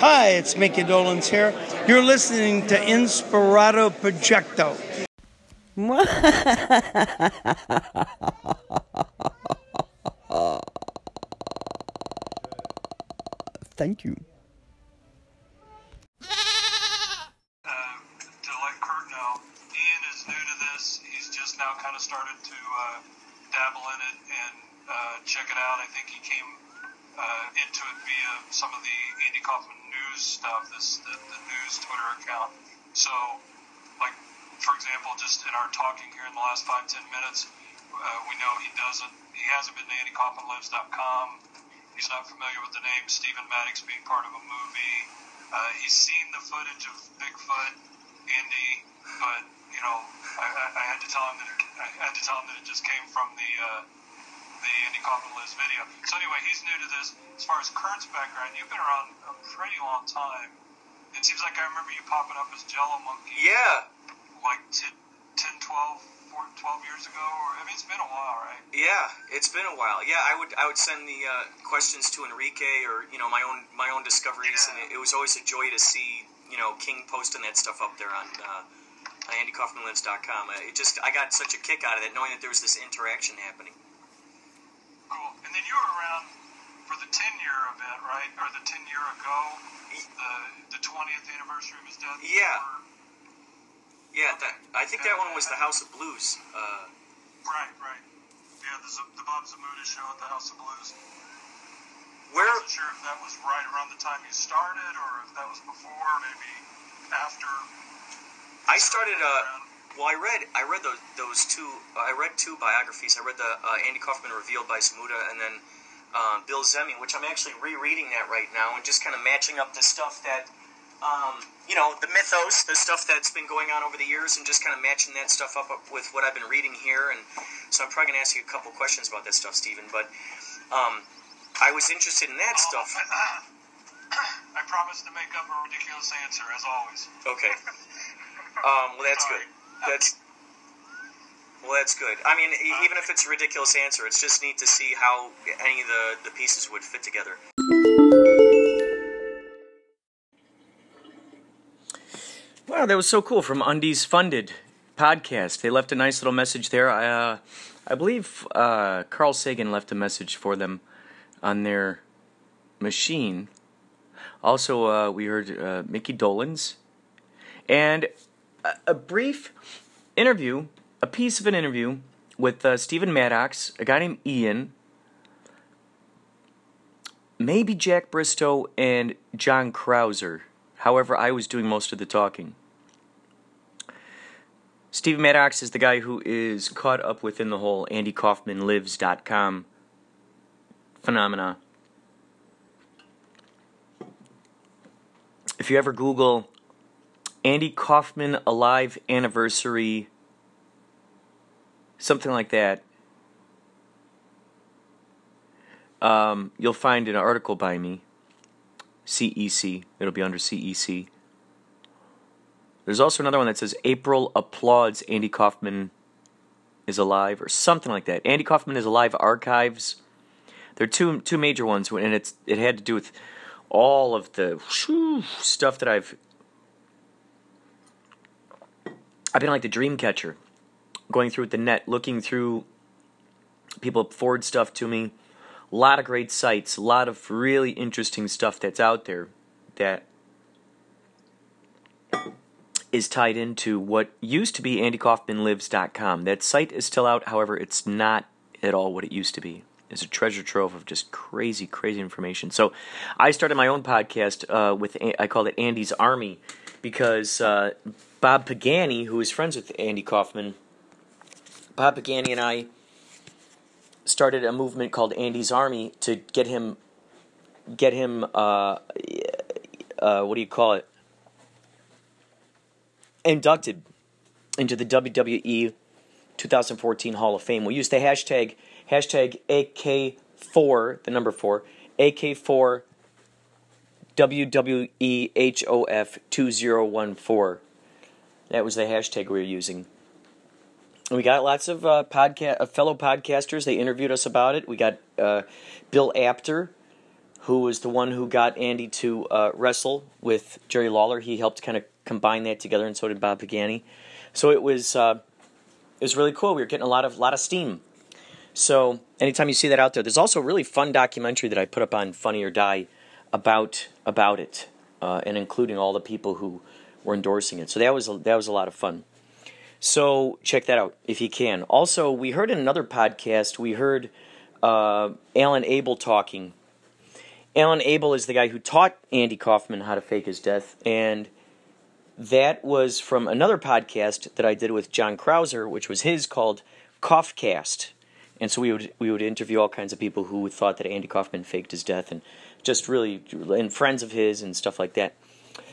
Hi, it's Micky Dolenz here. You're listening to Inspirato Projecto. Thank you. uh, to let Kurt know, Ian is new to this. He's just now kind of started to uh, dabble in it and uh, check it out. I think he came uh, into it via some of the Andy Kaufman news stuff, this the, the news Twitter account. So, like for example, just in our talking here in the last five ten minutes, uh, we know he doesn't. He hasn't been to AndyKaufmanLives.com. He's not familiar with the name Stephen Maddox being part of a movie. Uh, he's seen the footage of Bigfoot, Andy, but you know, I, I, I had to tell him that it, I had to tell him that it just came from the uh, the Andy Kaufman Lives video. So anyway, he's new to this. As far as Kurt's background, you've been around a pretty long time. It seems like I remember you popping up as Jello Monkey. Yeah, Like 10, 10 12, 4, 12 years ago, or I mean, it's been a while, right? yeah, it's been a while. Yeah, I would I would send the uh, questions to Enrique or you know my own my own discoveries, and it, it was always a joy to see you know King posting that stuff up there on. Uh, on AndyKaufmanLives.com. It just I got such a kick out of it, knowing that there was this interaction happening. You were around for the 10 year event, right? Or the 10 year ago, the the 20th anniversary of his death. Yeah. Or- Yeah, that, I think that one was the House of Blues. Uh, right, right. Yeah, the, the Bob Zmuda show at the House of Blues. where I wasn't sure if that was right around the time you started, or if that was before, maybe after. I started. Uh, around. Well, I read I read those those two. I read two biographies. I read the uh, Andy Kaufman Revealed by Zmuda, and then uh, Bill Zehme, which I'm actually rereading that right now and just kind of matching up the stuff that. Um, you know the mythos, the stuff that's been going on over the years, and just kind of matching that stuff up with what I've been reading here. And so I'm probably gonna ask you a couple questions about that stuff, Stephen. But um, I was interested in that stuff. I promise to make up a ridiculous answer, as always. Okay. Um, well, that's good. That's well, that's good. I mean, even if it's a ridiculous answer, it's just neat to see how any of the, the pieces would fit together. Wow, that was so cool from Undies Funded podcast. They left a nice little message there. I, uh, I believe uh, Carl Sagan left a message for them on their machine. Also, uh, we heard uh, Micky Dolenz and a, brief interview, a piece of an interview with uh, Stephen Maddox, a guy named Ian, maybe Jack Bristow, and John Krauser. However, I was doing most of the talking. Stephen Maddox is the guy who is caught up within the whole Andy Kaufman AndyKaufmanLives.com phenomena. If you ever Google Andy Kaufman Alive Anniversary, something like that, um, you'll find an article by me. CEC. It'll be under CEC. There's also another one that says April applauds Andy Kaufman is alive or something like that. Andy Kaufman is alive archives. There are two two major ones, and it's it had to do with all of the stuff that I've I've been like the dream catcher, going through the net, looking through people forward stuff to me. A lot of great sites, a lot of really interesting stuff that's out there that is tied into what used to be AndyKaufmanLives.com. That site is still out, however, it's not at all what it used to be. It's a treasure trove of just crazy, crazy information. So, I started my own podcast uh, with I called it Andy's Army because uh, Bob Pagani, who is friends with Andy Kaufman, Bob Pagani and I started a movement called Andy's Army to get him, get him, uh, uh, what do you call it? Inducted into the WWE 2014 Hall of Fame. We used the hashtag hashtag AK4, the number four, AK4 WWEHOF 2014. That was the hashtag we were using. We got lots of uh, uh, fellow podcasters. They interviewed us about it. We got uh, Bill Apter, who was the one who got Andy to uh, wrestle with Jerry Lawler. He helped kind of combine that together, and so did Bob Pagani. So it was uh, it was really cool. We were getting a lot of lot of steam. So anytime you see that out there, there's also a really fun documentary that I put up on Funny or Die about about it, uh, and including all the people who were endorsing it. So that was a, that was a lot of fun. So check that out if you can. Also, we heard in another podcast, we heard uh, Alan Abel talking. Alan Abel is the guy who taught Andy Kaufman how to fake his death, and that was from another podcast that I did with John Krauser, which was his called Coughcast. And so we would we would interview all kinds of people who thought that Andy Kaufman faked his death, and just really and friends of his and stuff like that.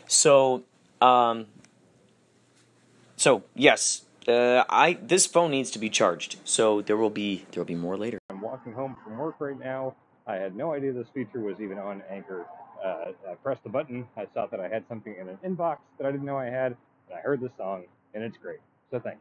So um, so yes, uh, I this phone needs to be charged. So there will be there will be more later. I'm walking home from work right now. I had no idea this feature was even on Anchor. Uh, I pressed the button. I saw that I had something in an inbox that I didn't know I had, and I heard the song, and it's great. So thank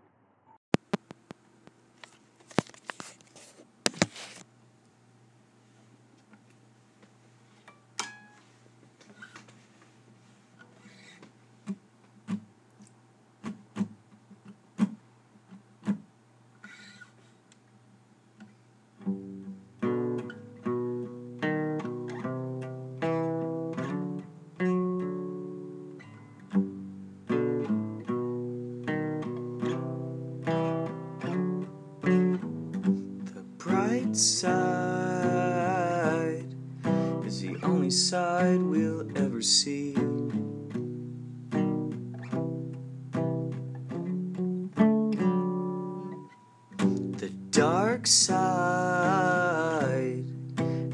The dark side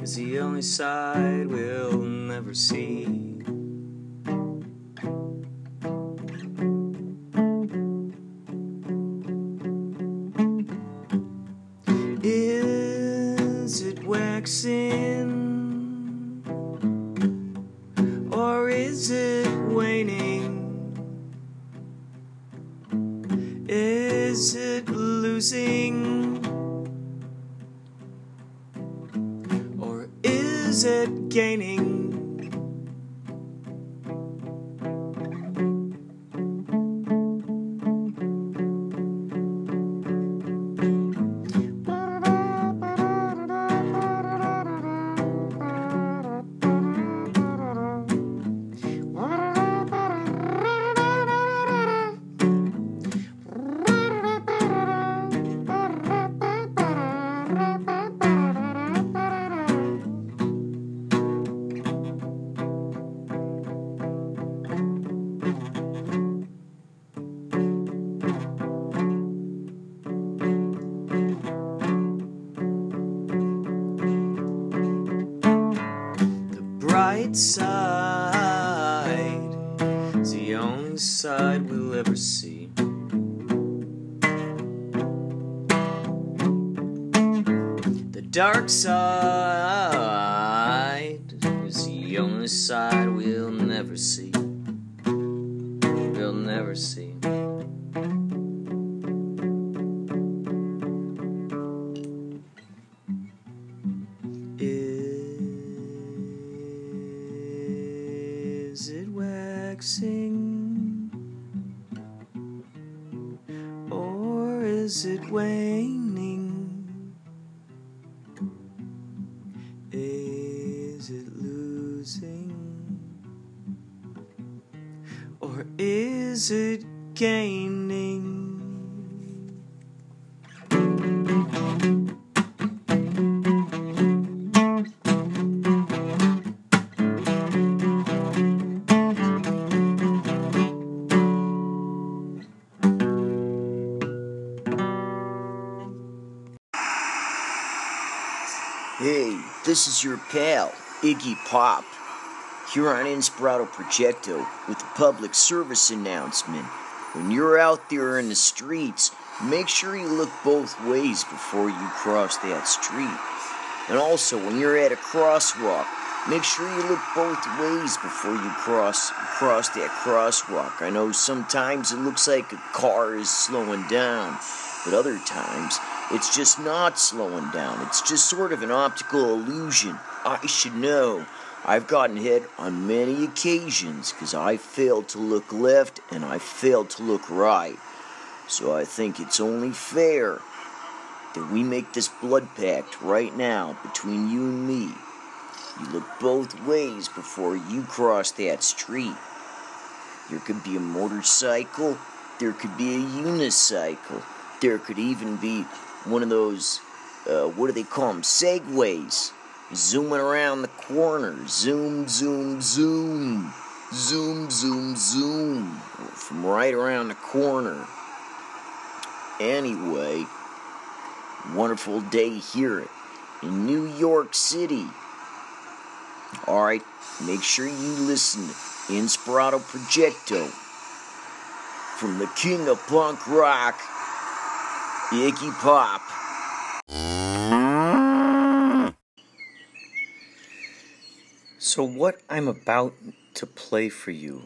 is the only side we'll never see. Side we'll ever see. The dark side is the only side we'll never see. We'll never see. This is your pal, Iggy Pop, here on Inspirato Projecto with a public service announcement. When you're out there in the streets, make sure you look both ways before you cross that street. And also, when you're at a crosswalk, make sure you look both ways before you cross cross that crosswalk. I know sometimes it looks like a car is slowing down, but other times it's just not slowing down. It's just sort of an optical illusion. I should know. I've gotten hit on many occasions because I failed to look left and I failed to look right. So I think it's only fair that we make this blood pact right now between you and me. You look both ways before you cross that street. There could be a motorcycle, there could be a unicycle, there could even be one of those, uh, what do they call them, segways, zooming around the corner. Zoom, zoom, zoom. Zoom, zoom, zoom. From right around the corner. Anyway, wonderful day here in New York City. Alright, make sure you listen to Inspirato Projecto from the king of punk rock, Iggy Pop. So, what I'm about to play for you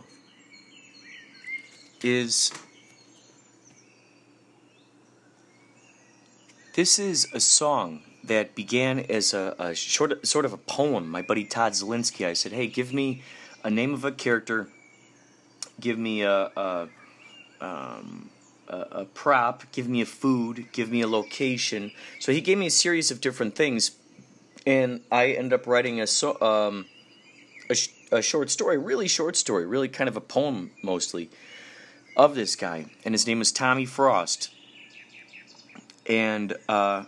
is. This is a song that began as a, a short, sort of a poem. My buddy Todd Zielinski, I said, "Hey, give me a name of a character, give me a, a, um, a, a prop, give me a food, give me a location." So he gave me a series of different things, and I ended up writing a so, um, a, sh- a short story, really short story, really kind of a poem mostly, of this guy, and his name was Tommy Frost. And uh,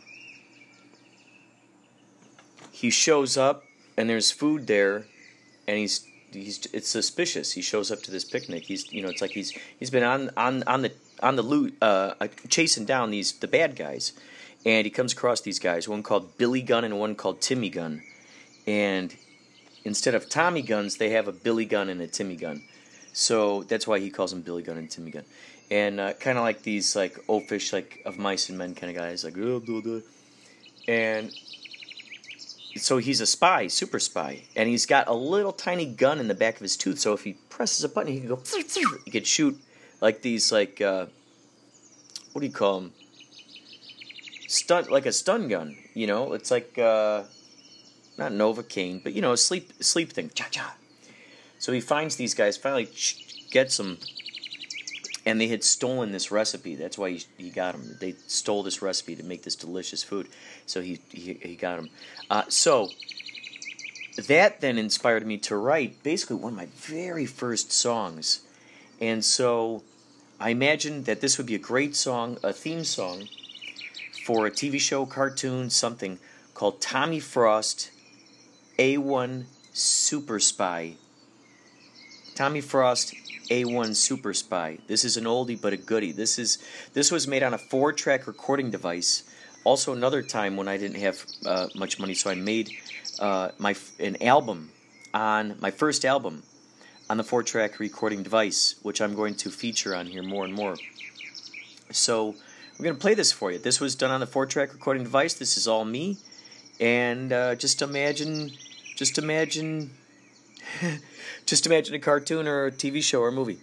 he shows up, and there's food there, and he's he's it's suspicious. He shows up to this picnic. He's you know it's like he's he's been on on on the on the loot uh, uh, chasing down these the bad guys, and he comes across these guys. One called Billy Gunn and one called Timmy Gunn, and instead of Tommy guns, they have a Billy gun and a Timmy gun. So that's why he calls them Billy Gun and Timmy Gun. And uh, kind of like these like oafish like of mice and men kind of guys like oh, blah, blah. and so he's a spy, super spy, and he's got a little tiny gun in the back of his tooth. So if he presses a button, he can go. He could shoot like these like uh, what do you call them? Stun like a stun gun. You know, it's like uh, not Novocaine, but you know, a sleep sleep thing. Cha cha. So he finds these guys, finally gets them, and they had stolen this recipe. That's why he, he got them. They stole this recipe to make this delicious food. So he he, he got them. Uh, so that then inspired me to write basically one of my very first songs, and so I imagined that this would be a great song, a theme song for a TV show, cartoon, something called Tommy Frost A1 Super Spy. Tommy Frost A1 Super Spy. This is an oldie but a goodie. This is this was made on a four-track recording device. Also, another time when I didn't have uh, much money, so I made uh, my an album on my first album on the four-track recording device, which I'm going to feature on here more and more. So we're going to play this for you. This was done on the four-track recording device. This is all me, and uh, just imagine, just imagine, just imagine a cartoon or a TV show or a movie.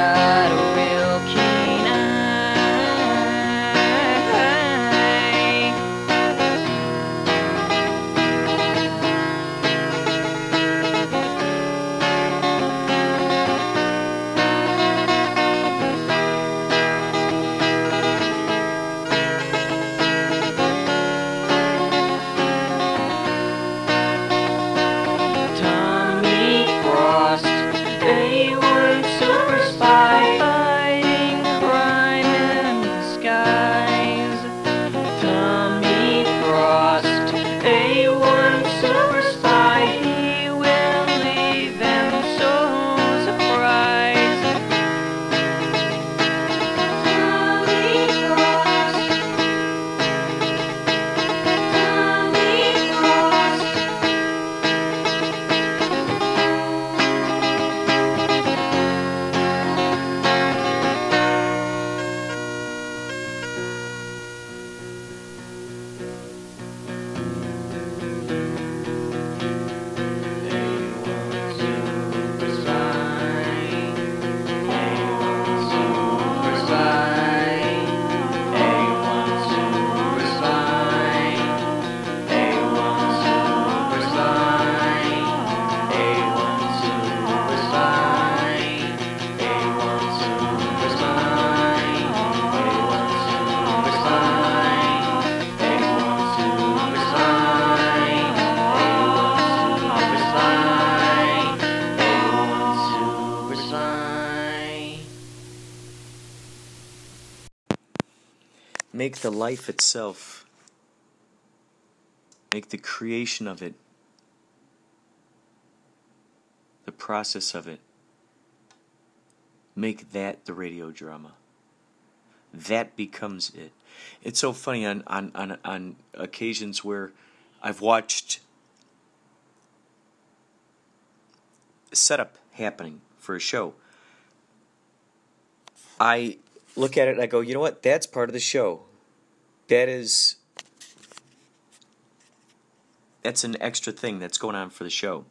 Yeah. Make the life itself, make the creation of it, the process of it, make that the radio drama. That becomes it. It's so funny on, on, on, on occasions where I've watched setup happening for a show. I look at it and I go, you know what? That's part of the show. That is that's an extra thing that's going on for the show.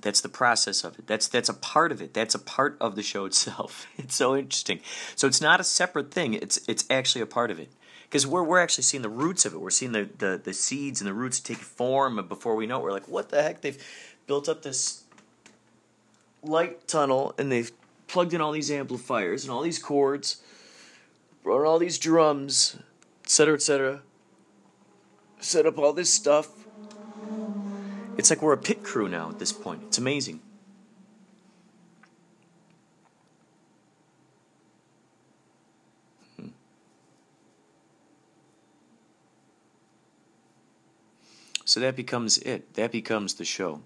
That's the process of it. That's that's a part of it. That's a part of the show itself. It's so interesting. So it's not a separate thing. It's it's actually a part of it. Because we're we're actually seeing the roots of it. We're seeing the, the, the seeds and the roots take form and before we know it, we're like, what the heck? They've built up this light tunnel and they've plugged in all these amplifiers and all these cords, brought all these drums, etc., etc. Set up all this stuff. It's like we're a pit crew now at this point. It's amazing. Hmm. So that becomes it. That becomes the show.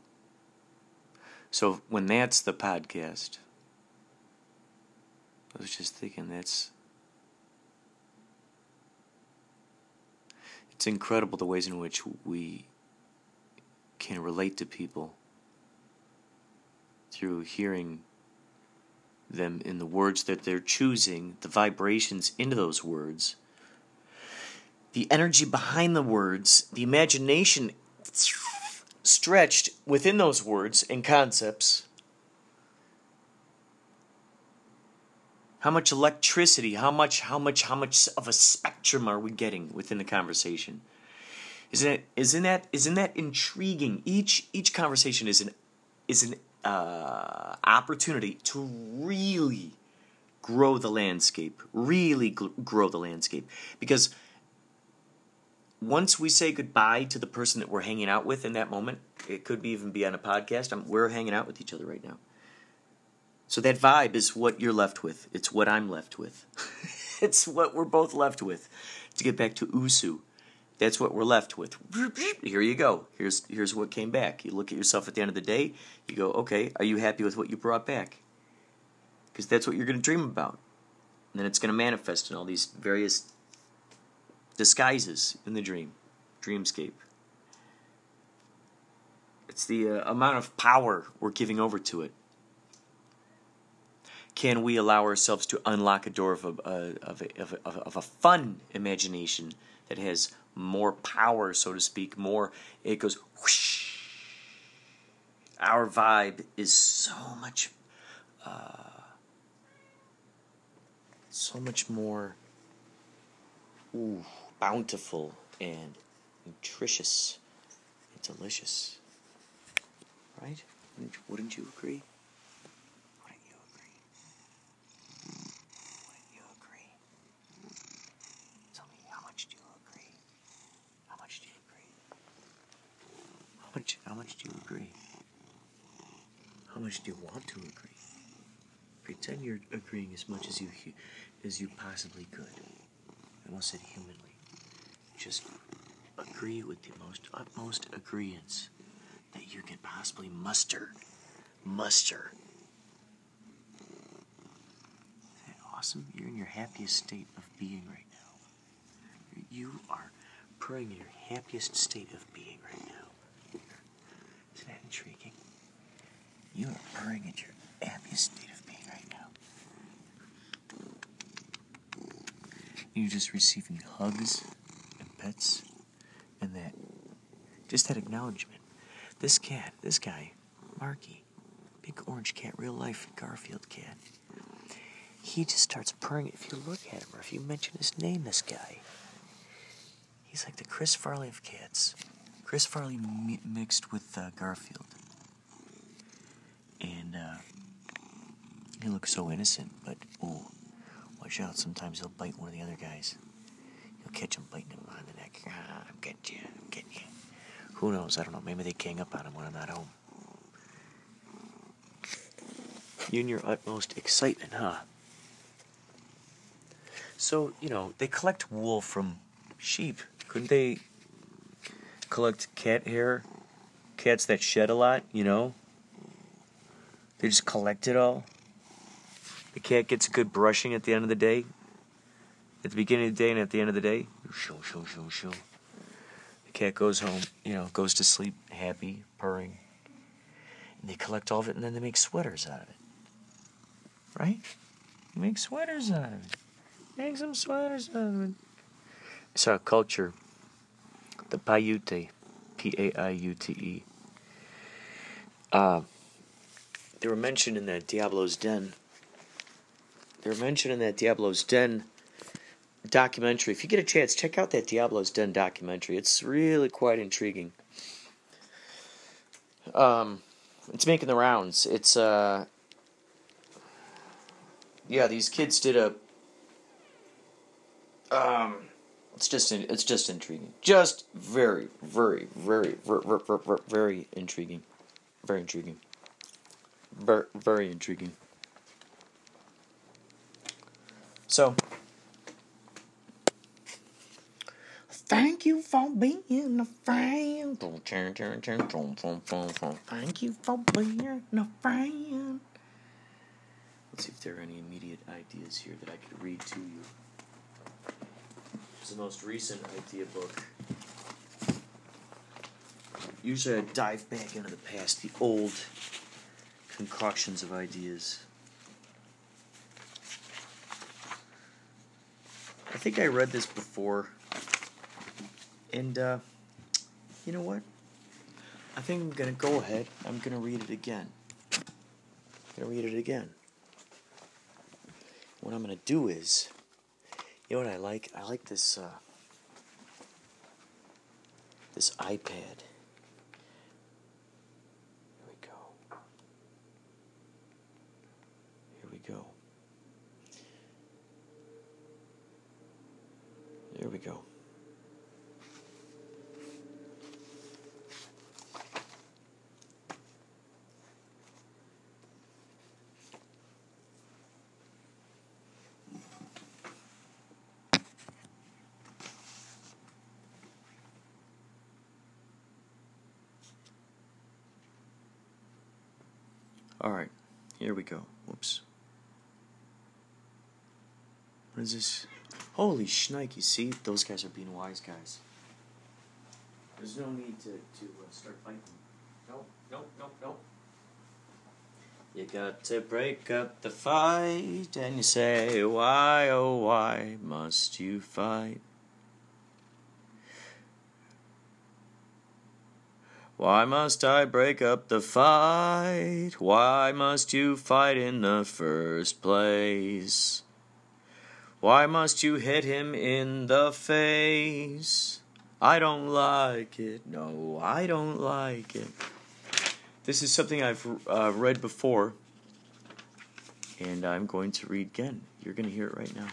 So when that's the podcast, I was just thinking that's it's incredible the ways in which we can relate to people through hearing them in the words that they're choosing, the vibrations into those words, the energy behind the words, the imagination stretched within those words and concepts. How much electricity, how much how much how much of a spectrum are we getting within the conversation? Isn't it isn't that isn't that intriguing? Each each conversation is an is an uh, opportunity to really grow the landscape, really gl- grow the landscape because once we say goodbye to the person that we're hanging out with in that moment, it could even be on a podcast. I'm, we're hanging out with each other right now. So that vibe is what you're left with. It's what I'm left with. it's what we're both left with. To get back to Usu, that's what we're left with. Here you go. Here's here's what came back. You look at yourself at the end of the day. You go, okay, are you happy with what you brought back? Because that's what you're going to dream about. And then it's going to manifest in all these various disguises in the dream, dreamscape. It's the uh, amount of power we're giving over to it. Can we allow ourselves to unlock a door of a, of a, of a, of a fun imagination that has more power, so to speak, more, it goes whoosh. Our vibe is so much, uh, so much more ooh, bountiful and nutritious and delicious. Right? Wouldn't you agree? Wouldn't you agree? Wouldn't you agree? Tell me, how much do you agree? How much do you agree? How much? How much do you agree? How much do you want to agree? Pretend you're agreeing as much as you as you possibly could. I almost said humanly. Just agree with the most utmost agreeance that you can possibly muster. Muster. Isn't that awesome? You're in your happiest state of being right now. You are purring in your happiest state of being right now. Isn't that intriguing? You are purring at your happiest state of being right now. You're just receiving hugs and pets and that just that acknowledgement. This cat, this guy, Marky, big orange cat, real life Garfield cat. He just starts purring. If you look at him or if you mention his name, this guy, he's like the Chris Farley of cats. Chris Farley mi- mixed with uh, Garfield. And uh, he looks so innocent, but ooh, watch out. Sometimes he'll bite one of the other guys. You'll catch him biting him on the neck. Ah, I'm getting you. I'm getting you. Who knows? I don't know. Maybe they gang up on him when I'm not home. You in your utmost excitement, huh? So, you know, they collect wool from sheep. Couldn't they collect cat hair? Cats that shed a lot, you know? They just collect it all. The cat gets a good brushing at the end of the day. At the beginning of the day and at the end of the day. Shoo, shoo, shoo, shoo. The cat goes home, you know, goes to sleep happy, purring. And they collect all of it and then they make sweaters out of it. Right? Make sweaters out of it. Make some sweaters out of it. It's our culture. The Paiute. P A I U T E. Uh, they were mentioned in that Diablo's Den. They were mentioned in that Diablo's Den documentary. If you get a chance, check out that Diablo's Den documentary. It's really quite intriguing. Um, it's making the rounds. It's uh, yeah, these kids did a. Um, it's just it's just intriguing. Just very, very, very, very, very, very intriguing. Very intriguing. Very, very intriguing. So, thank you for being a friend. Thank you for being a friend. Let's see if there are any immediate ideas here that I could read to you. It's the most recent idea book. Usually I dive back into the past, the old concoctions of ideas. Think I read this before. And, uh, you know what? I think I'm gonna go ahead. I'm gonna read it again. I'm gonna read it again. What I'm gonna do is, you know what I like? I like this, uh, this iPad. Here we go. Here we go. There we go. All right, here we go. Whoops. What is this? Holy shnikes, you see? Those guys are being wise guys. There's no need to, to uh, start fighting. Nope, nope, nope, nope. You got to break up the fight and you say, why, oh, why must you fight? Why must I break up the fight? Why must you fight in the first place? Why must you hit him in the face? I don't like it. No, I don't like it. This is something I've uh, read before, and I'm going to read again. You're going to hear it right now.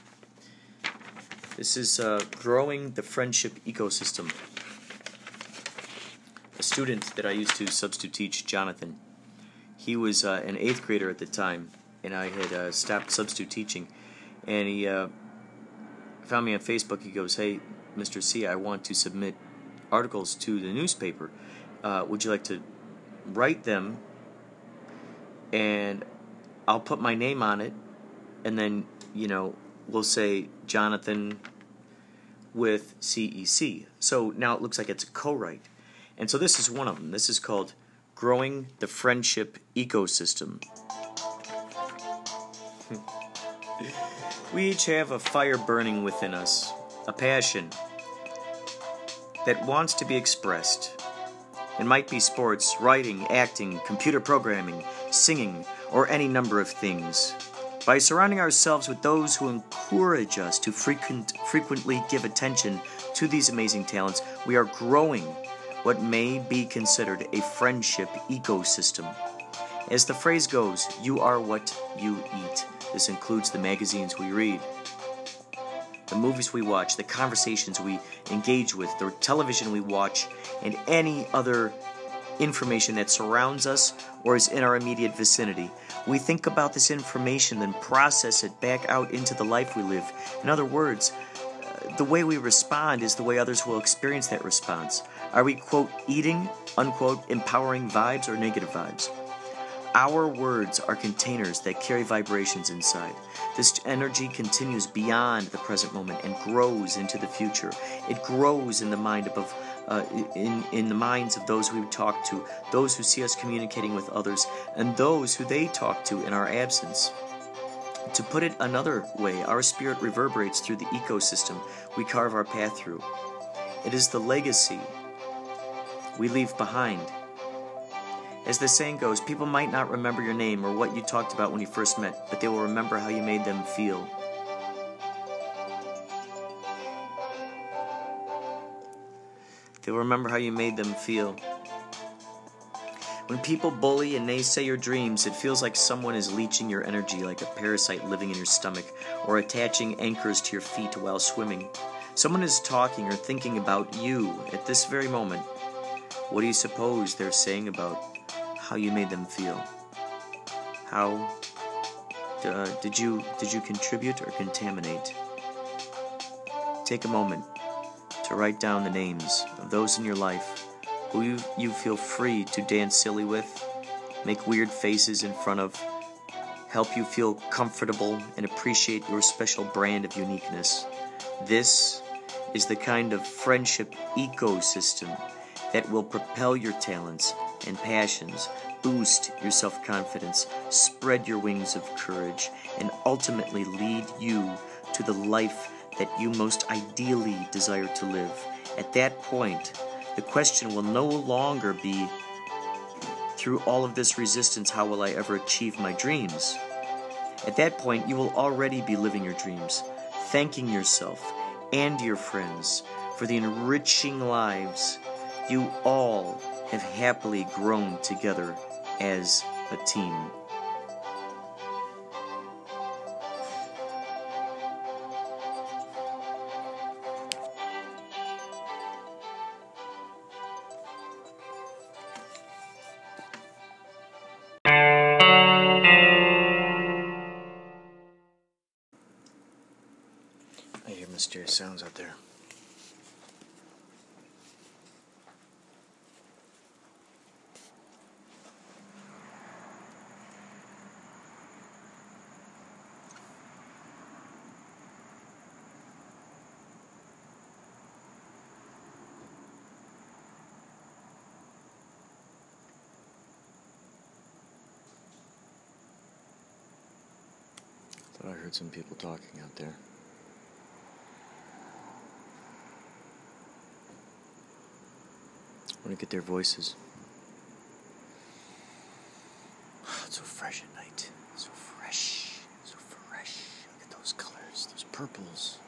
This is uh, Growing the Friendship Ecosystem. A student that I used to substitute teach, Jonathan, he was uh, an eighth grader at the time, and I had uh, stopped substitute teaching. And he uh, found me on Facebook. He goes, Hey, Mr. C, I want to submit articles to the newspaper. Uh, would you like to write them? And I'll put my name on it, and then, you know, we'll say Jonathan with CEC. So now it looks like it's a co write. And so this is one of them. This is called Growing the Friendship Ecosystem. we each have a fire burning within us, a passion that wants to be expressed. It might be sports, writing, acting, computer programming, singing, or any number of things. By surrounding ourselves with those who encourage us to frequent, frequently give attention to these amazing talents, we are growing what may be considered a friendship ecosystem. As the phrase goes, you are what you eat. This includes the magazines we read, the movies we watch, the conversations we engage with, the television we watch, and any other information that surrounds us or is in our immediate vicinity. We think about this information, then process it back out into the life we live. In other words, uh, the way we respond is the way others will experience that response. Are we, quote, eating, unquote, empowering vibes or negative vibes? Our words are containers that carry vibrations inside. This energy continues beyond the present moment and grows into the future. It grows in the mind above, uh, in in the minds of those we talk to, those who see us communicating with others, and those who they talk to in our absence. To put it another way, our spirit reverberates through the ecosystem we carve our path through. It is the legacy we leave behind. As the saying goes, people might not remember your name or what you talked about when you first met, but they will remember how you made them feel. They'll remember how you made them feel. When people bully and naysay your dreams, it feels like someone is leeching your energy like a parasite living in your stomach or attaching anchors to your feet while swimming. Someone is talking or thinking about you at this very moment. What do you suppose they're saying about how you made them feel? How uh, did you did you contribute or contaminate? Take a moment to write down the names of those in your life who you, you feel free to dance silly with, make weird faces in front of, help you feel comfortable and appreciate your special brand of uniqueness. This is the kind of friendship ecosystem that will propel your talents and passions, boost your self confidence, spread your wings of courage, and ultimately lead you to the life that you most ideally desire to live. At that point, the question will no longer be through all of this resistance, how will I ever achieve my dreams? At that point, you will already be living your dreams, thanking yourself and your friends for the enriching lives you all have happily grown together as a team. I hear mysterious sounds out there. Some people talking out there. I want to get their voices. It's so fresh at night. So fresh. So fresh. Look at those colors, those purples.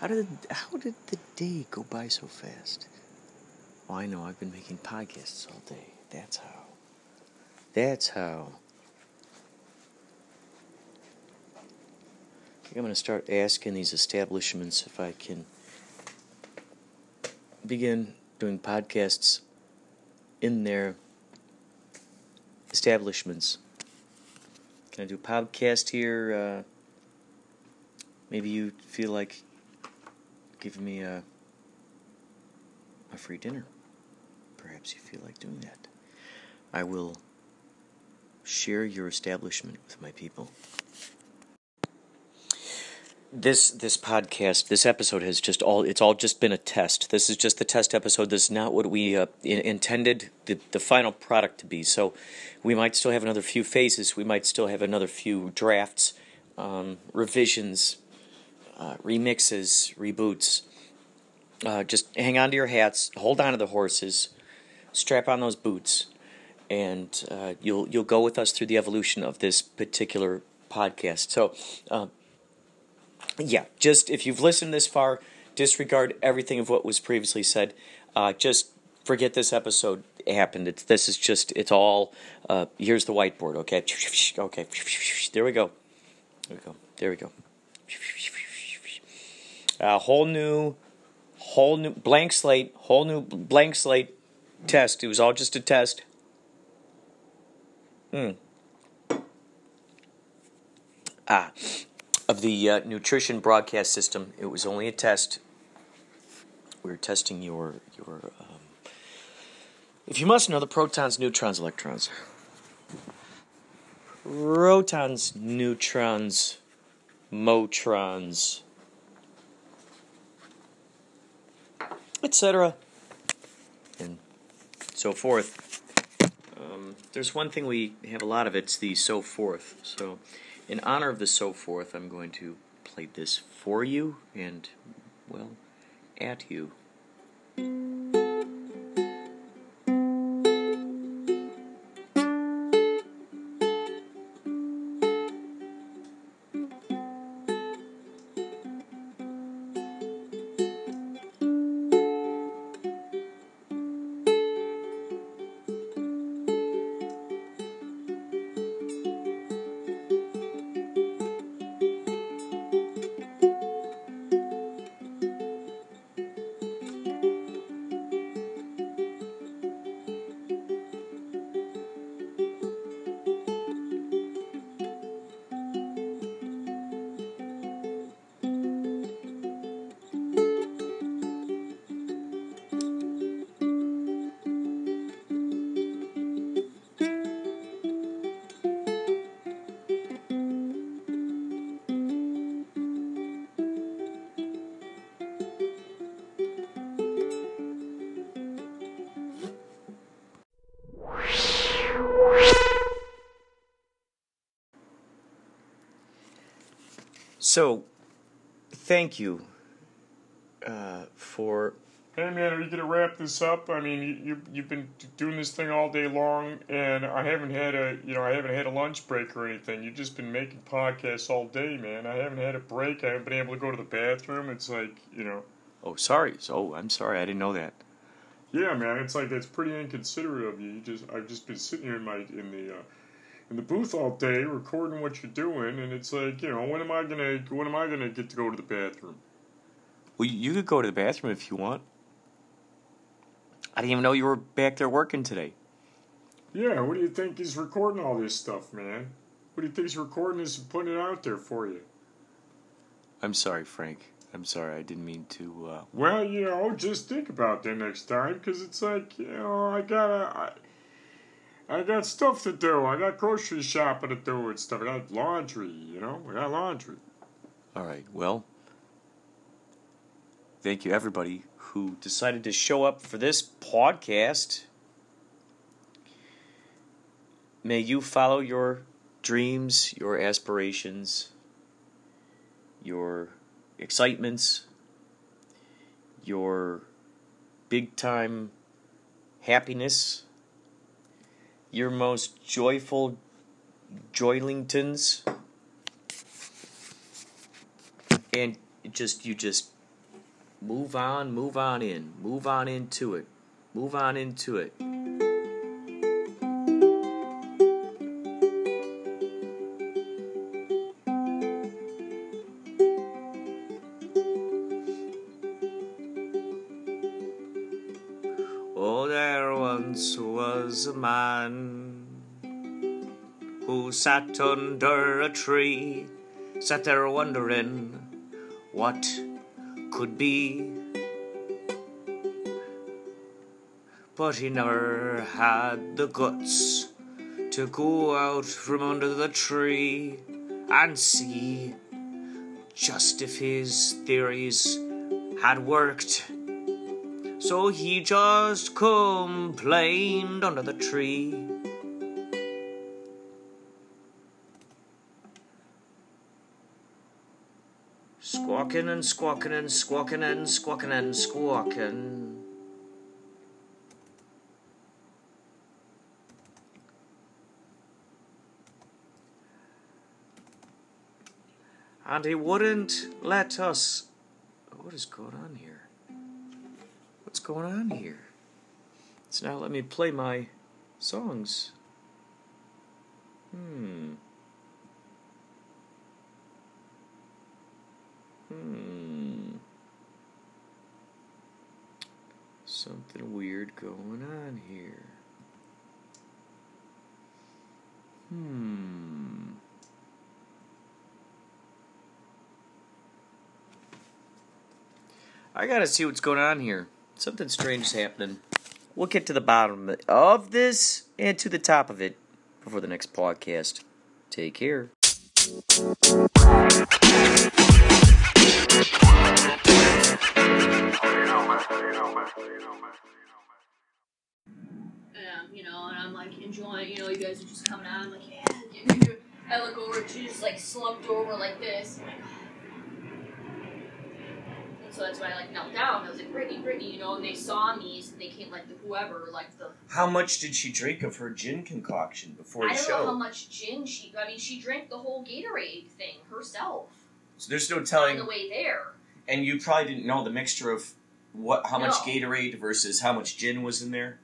How did how did the day go by so fast? Well, I know I've been making podcasts all day. That's how. That's how. I think I'm going to start asking these establishments if I can begin doing podcasts in their establishments. Can I do a podcast here? Uh, maybe you feel like giving me a a free dinner. Perhaps you feel like doing that. I will share your establishment with my people. This this podcast, this episode has just all it's all just been a test. This is just the test episode. This is not what we uh, in, intended the the final product to be. So we might still have another few phases. We might still have another few drafts, um, revisions, uh, remixes, reboots. Uh, just hang on to your hats, hold on to the horses, strap on those boots, and uh, you'll you'll go with us through the evolution of this particular podcast. So, uh, yeah, just if you've listened this far, disregard everything of what was previously said. Uh, just forget this episode happened. It's this is just it's all. Uh, here's the whiteboard. Okay, okay. There we go. There we go. There we go. A whole new, whole new blank slate. Whole new blank slate test. It was all just a test. Hmm. Ah, the uh, nutrition broadcast system. It was only a test. We were testing your your. Um, if you must know the protons, neutrons, electrons. Protons, neutrons, motrons, etc., and so forth. Um, there's one thing we have a lot of. It's the so forth. So, in honor of the so forth, I'm going to play this for you and, well, at you. So, thank you uh, for. Hey man, are you gonna wrap this up? I mean, you, you you've been doing this thing all day long, and I haven't had a you know I haven't had a lunch break or anything. You've just been making podcasts all day, man. I haven't had a break. I haven't been able to go to the bathroom. It's like you know, Oh, sorry. Oh, I'm sorry. I didn't know that. yeah, man. It's like that's pretty inconsiderate of you. You just I've just been sitting here in my in the uh, in the booth all day recording what you're doing, and it's like you know when am I gonna when am I gonna get to go to the bathroom? Well, you could go to the bathroom if you want. I didn't even know you were back there working today. Yeah, what do you think he's recording all this stuff, man? What do you think he's recording this and putting it out there for you? I'm sorry, Frank. I'm sorry. I didn't mean to. Uh... Well, you know, just think about that next time, because it's like, you know, I gotta, I, I got stuff to do. I got grocery shopping to do and stuff. I got laundry, you know, I got laundry. All right. Well, thank you, everybody who decided to show up for this podcast. May you follow your dreams, your aspirations, your excitements, your big time happiness, your most joyful Joylingtons, and just you just move on, move on in, move on into it, move on into it. Sat under a tree, sat there wondering what could be. But he never had the guts to go out from under the tree and see just if his theories had worked. So he just complained under the tree. Squawking and squawking and squawking and squawking and squawking. And he wouldn't let us. What is going on here? What's going on here? So now let me play my songs. Hmm. Hmm. Something weird going on here. Hmm. I gotta see what's going on here. Something strange is happening. We'll get to the bottom of this and to the top of it before the next podcast. Take care. Um, you know, and I'm like enjoying, you know, you guys are just coming out. I'm like, yeah. I look over, she's just like slumped over like this. And so that's why I like knelt down. I was like, Brittany, Brittany, you know, and they saw me, so they came like the whoever, like the. How much did she drink of her gin concoction before the I don't know how much gin she. I mean, she drank the whole Gatorade thing herself So there's no on telling. the way there. And you probably didn't know the mixture of what, how much No. Gatorade versus how much gin was in there.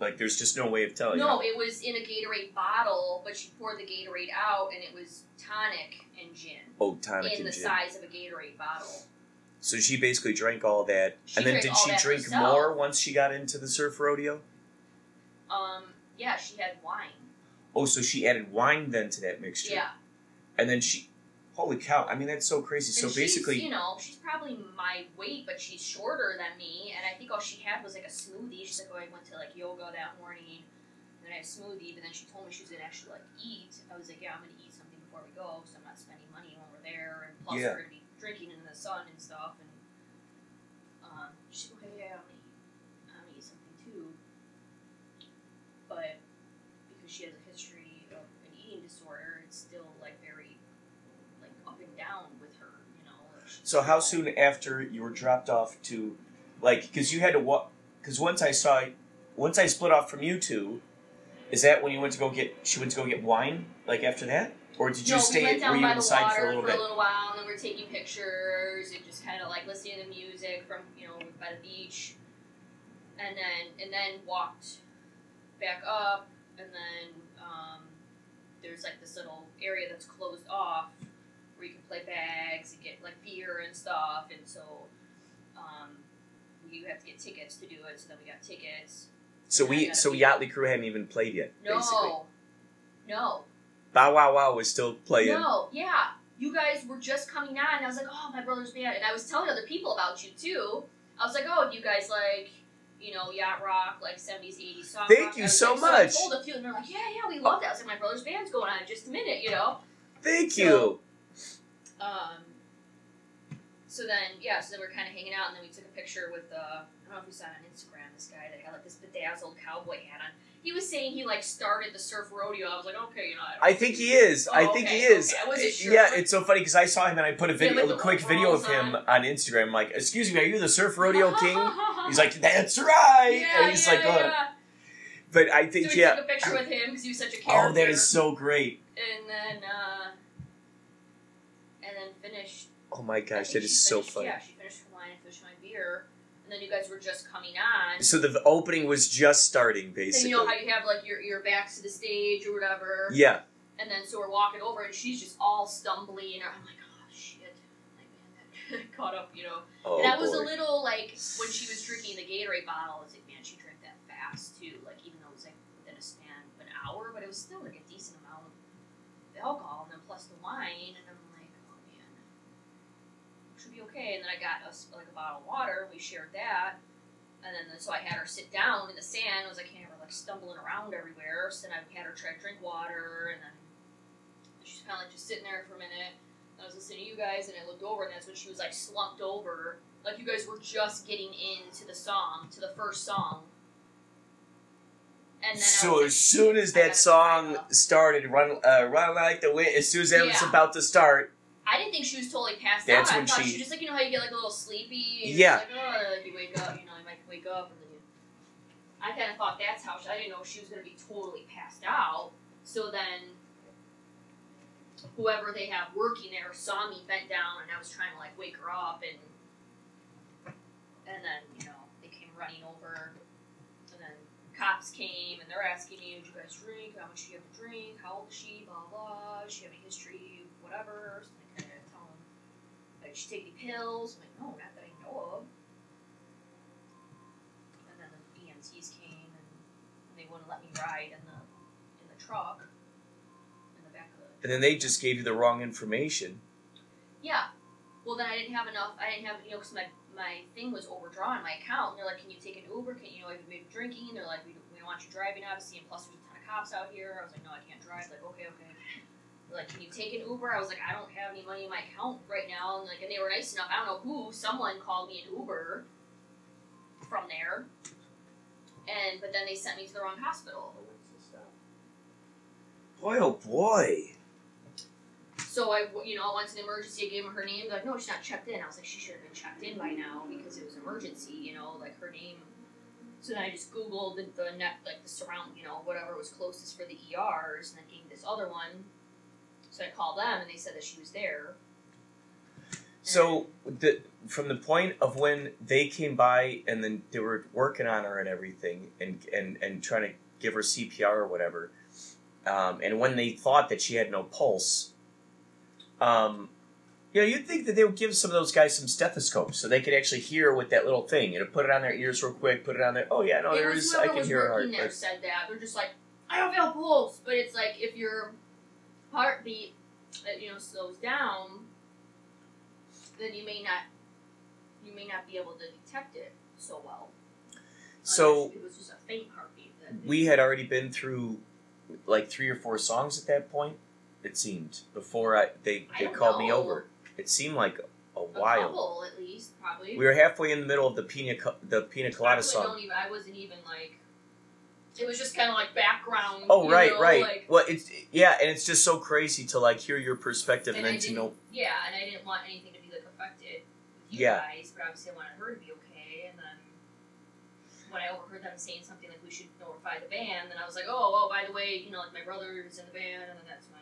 Like, there's just no way of telling. No, it was in a Gatorade bottle, but she poured the Gatorade out, and it was tonic and gin Oh, tonic in and the gin. size of a Gatorade bottle. So she basically drank all that, She and then did she drink herself. more once she got into the surf rodeo? Um, yeah, she had wine. Oh, so she added wine then to that mixture. Yeah, And then she, holy cow! I mean, that's so crazy. So and she's, basically, you know, she's probably my weight, but she's shorter than me, and I think all she had was like a smoothie. She's like, oh, I went to like yoga that morning, and then I had a smoothie, but then she told me she was gonna actually like eat. I was like, yeah, I'm gonna eat something before we go, so I'm not spending money when we're there, and plus Yeah. we're gonna be drinking in the sun and stuff, and um, she's like, okay, yeah, I'm gonna eat, I'm gonna eat something too, but because she has a history of an eating disorder, it's still like very like up and down with her, you know. Like so how soon after you were dropped off to, like, because you had to walk? Because once I saw, once I split off from you two, is that when you went to go get? She went to go get wine, like after that, or did you no, stay? we went down were you by the inside water for a little bit? while, and then taking pictures and just kind of like listening to the music from you know by the beach, and then and then walked back up, and then um, there's like this little area that's closed off where you can play bags and get like beer and stuff, and so um, you have to get tickets to do it. So then we got tickets. So we, so Yachtly Crew hadn't even played yet. Basically, No, no, Bow Wow Wow was still playing. No, yeah. You guys were just coming on, and I was like, oh, my brother's band. And I was telling other people about you, too. I was like, oh, you guys like, you know, yacht rock, like 70s, 80s song Thank rock. you so like, much. So I told a few, and they're like, yeah, yeah, we love that. I was like, my brother's band's going on in just a minute, you know? Thank So- you. Um, so then, yeah, so then we are kind of hanging out, and then we took a picture with, uh, I don't know if you saw it on Instagram, this guy that had like this bedazzled cowboy hat on. He was saying he like started the surf rodeo. I was like, okay, you know, I, don't I think he is. I Oh, think okay, he is. okay, I wasn't sure. Yeah, it's so funny because I saw him and I put a Yeah, video, with a quick video of him on. on Instagram. I'm like, excuse me, are you the surf rodeo king? He's like, that's right. yeah, and he's yeah, like, oh. yeah. But I think, we yeah. took a picture with him because he was such a character. Oh, that is so great. And then, uh, and then finished. Oh my gosh, that is so finished- funny. Yeah, she finished her wine and finished my beer, and then you guys were just coming on. So the opening was just starting, and basically. you know how you have like your your backs to the stage or whatever. yeah. And then so we're walking over, and she's just all stumbly, and I'm like, oh shit, like man, that caught up, you know. Oh, and I was boy. a little like when she was drinking the Gatorade bottle. I was like, man, she drank that fast too. Like even though it was like within a span of an hour, but it was still like a decent amount of alcohol, and then plus the wine. And I'm like, oh man, should be okay. And then I got us like a bottle of water. We shared that, and then so I had her sit down in the sand. I was like, can't have her like stumbling around everywhere. So then I had her try to drink water, and then she's kind of like just sitting there for a minute. I was listening to you guys, and I looked over, and that's when she was like slumped over, like you guys were just getting into the song, to the first song. And then So as soon as that song started, run, uh, run like the wind. As soon as that was about to start, I didn't think she was totally passed That's out. I thought she- she just like you know how you get like a little sleepy. And Yeah. Like, oh, like you wake up, you know, you might wake up, and then you. I kind of thought that's how she. I didn't know she was gonna be totally passed out. So then, whoever they have working there saw me bent down, and I was trying to like wake her up, and and then you know they came running over, and then cops came and they're asking me, "Did you guys drink? How much do you have to drink? How old is she? Blah blah. Does she have any history? Whatever." So I kind of tell them, like, "Did she take any pills?" I'm like, "No, not that I know of." And then the EMTs came and they wouldn't let me ride in the in the truck. In the back of the. And then they just gave you the wrong information. Yeah. Well, then I didn't have enough. I didn't have you know because my my thing was overdrawn my account. And they're like, can you take an Uber? Can you know I've been drinking? They're like, we, we don't want you driving obviously, and plus there's a ton of cops out here. I was like, no, I can't drive. Like, okay, okay. Like, can you take an Uber? I was like, I don't have any money in my account right now. And like, and they were nice enough. I don't know who. Someone called me an Uber from there. And but then they sent me to the wrong hospital. Boy, oh boy. So I, you know, I went to the emergency. I gave them her name. They're like, no, she's not checked in. I was like, she should have been checked in by now because it was emergency. You know, like her name. So then I just googled the, the net, like the surround, you know, whatever was closest for the ERs, and then gave this other one. So I called them, and they said that she was there. So the from the point of when they came by and then they were working on her and everything and and and trying to give her CPR or whatever, um, and when they thought that she had no pulse, um, you know, you'd think that they would give some of those guys some stethoscopes so they could actually hear with that little thing. You know, put it on their ears real quick, put it on their. Oh yeah, no, it there is. I can hear her heart. there said that. They're just like, I don't feel pulse, but it's like if your heartbeat, uh, you know, slows down, then you may not, you may not be able to detect it so well. So it was just a faint heartbeat. That we had already been through like three or four songs at that point. It seemed before I they, they don't called me over. It seemed like a a while. couple at least probably. We were halfway in the middle of the pina the pina colada song. Even, I wasn't even like. It was just kind of like background. Oh right, know, right. Like, well, it's yeah, and it's just so crazy to like hear your perspective and and then to know. yeah, and I didn't want anything to be like affected with you Yeah. guys, but obviously I wanted her to be okay. And then when I overheard them saying something like we should notify the band, then I was like, oh, oh, by the way, you know, like my brother's in the band, and then that's when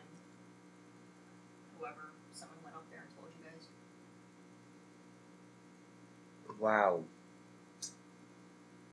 whoever someone went up there and told you guys. Wow.